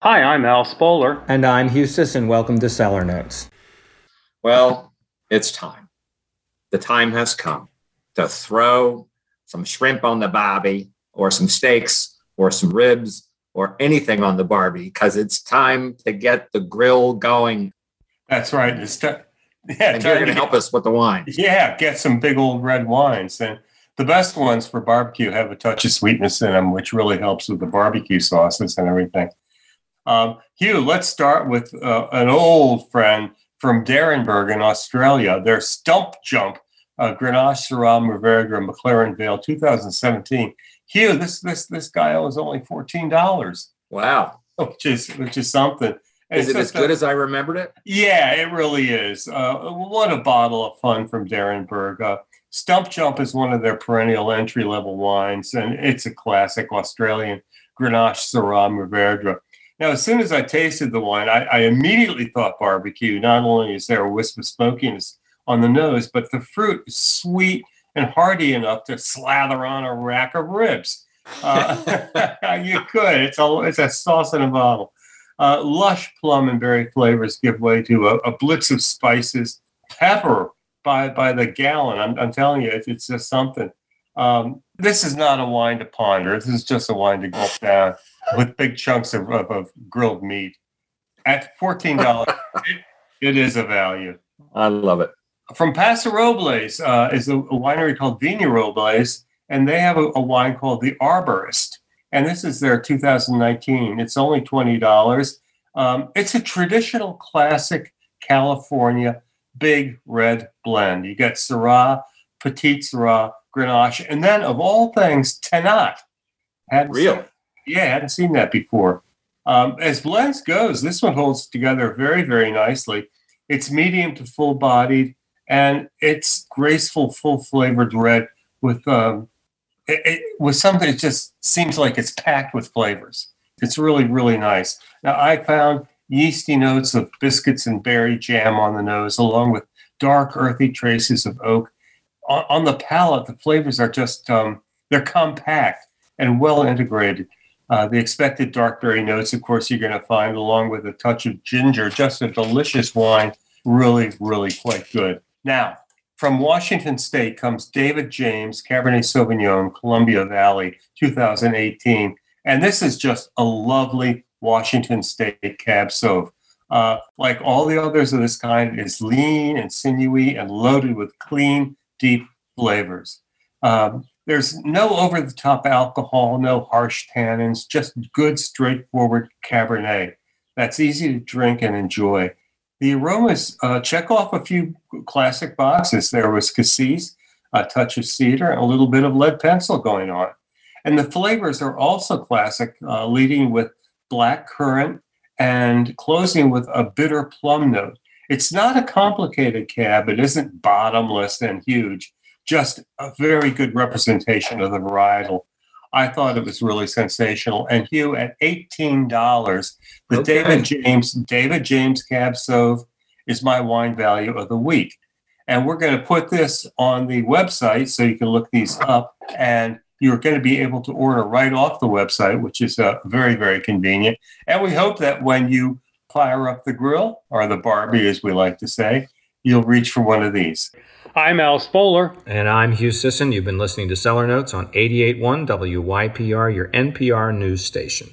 Hi, I'm Al Spoler. And I'm Hugh Sisson. Welcome to Cellar Notes. Well, it's time. The time has come to throw some shrimp on the bobby, or some steaks, or some ribs, or anything on the barbie, because it's time to get the grill going. That's right. It's t- yeah, and you're going to help us with the wine. Yeah, get some big old red wines. And the best ones for barbecue have a touch of sweetness in them, which really helps with the barbecue sauces and everything. Um, Hugh, let's start with uh, an old friend from d'Arenberg in Australia. Their Stump Jump uh, Grenache Syrah Mourvèdre McLaren Vale 2017. Hugh, this this this guy owes only fourteen dollars. Wow, which is which is something. And is it as good a, as I remembered it? Yeah, it really is. Uh, what a bottle of fun from d'Arenberg. Uh, Stump Jump is one of their perennial entry level wines, and it's a classic Australian Grenache Syrah Mourvèdre. Now, as soon as I tasted the wine, I, I, immediately thought barbecue. Not only is there a wisp of smokiness on the nose, but the fruit is sweet and hearty enough to slather on a rack of ribs. Uh, you could. It's a, it's a sauce in a bottle. Uh, lush plum and berry flavors give way to a, a, blitz of spices, pepper by, by the gallon. I'm, I'm telling you, it's, it's just something. Um, this is not a wine to ponder. This is just a wine to gulp down with big chunks of, of, of grilled meat. At $14, it, it is a value. I love it. From Paso Robles uh, is a, a, winery called Vina Robles, and they have a, a, wine called The Arborist. And this is their 2019. It's only $20. Um, it's a traditional classic California big red blend. You get Syrah, Petite Syrah, Grenache, and then of all things, Tannat. Hadn't Real. Seen, yeah, I hadn't seen that before. Um, as blends goes, this one holds together very, very nicely. It's medium to full bodied, and it's graceful, full flavored red with um, it, it, with something that just seems like it's packed with flavors. It's really, really nice. Now, I found yeasty notes of biscuits and berry jam on the nose, along with dark, earthy traces of oak. On, on the palate, the flavors are just um, they're compact and well integrated. Uh, the expected dark berry notes, of course, you're going to find along with a touch of ginger. Just a delicious wine, really, really quite good. Now, from Washington State comes David James Cabernet Sauvignon, Columbia Valley, 2018. And this is just a lovely Washington State Cab Sauv. Uh, like all the others of this kind, is lean and sinewy and loaded with clean, deep flavors. Um, there's no over the top alcohol, no harsh tannins, just good, straightforward Cabernet that's easy to drink and enjoy. The aromas uh, check off a few classic boxes. There was cassis, a touch of cedar, and a little bit of lead pencil going on. And the flavors are also classic, uh, leading with black currant and closing with a bitter plum note. It's not a complicated cab, it isn't bottomless and huge just a very good representation of the varietal. I thought it was really sensational. And Hugh, at $18, the okay. David James David James Cab Sauv is my wine value of the week. And we're going to put this on the website so you can look these up. And you're going to be able to order right off the website, which is uh, very, very convenient. And we hope that when you fire up the grill, or the Barbie, as we like to say, you'll reach for one of these. I'm Al Spoler. And I'm Hugh Sisson. You've been listening to Cellar Notes on 88.1 WYPR, your NPR news station.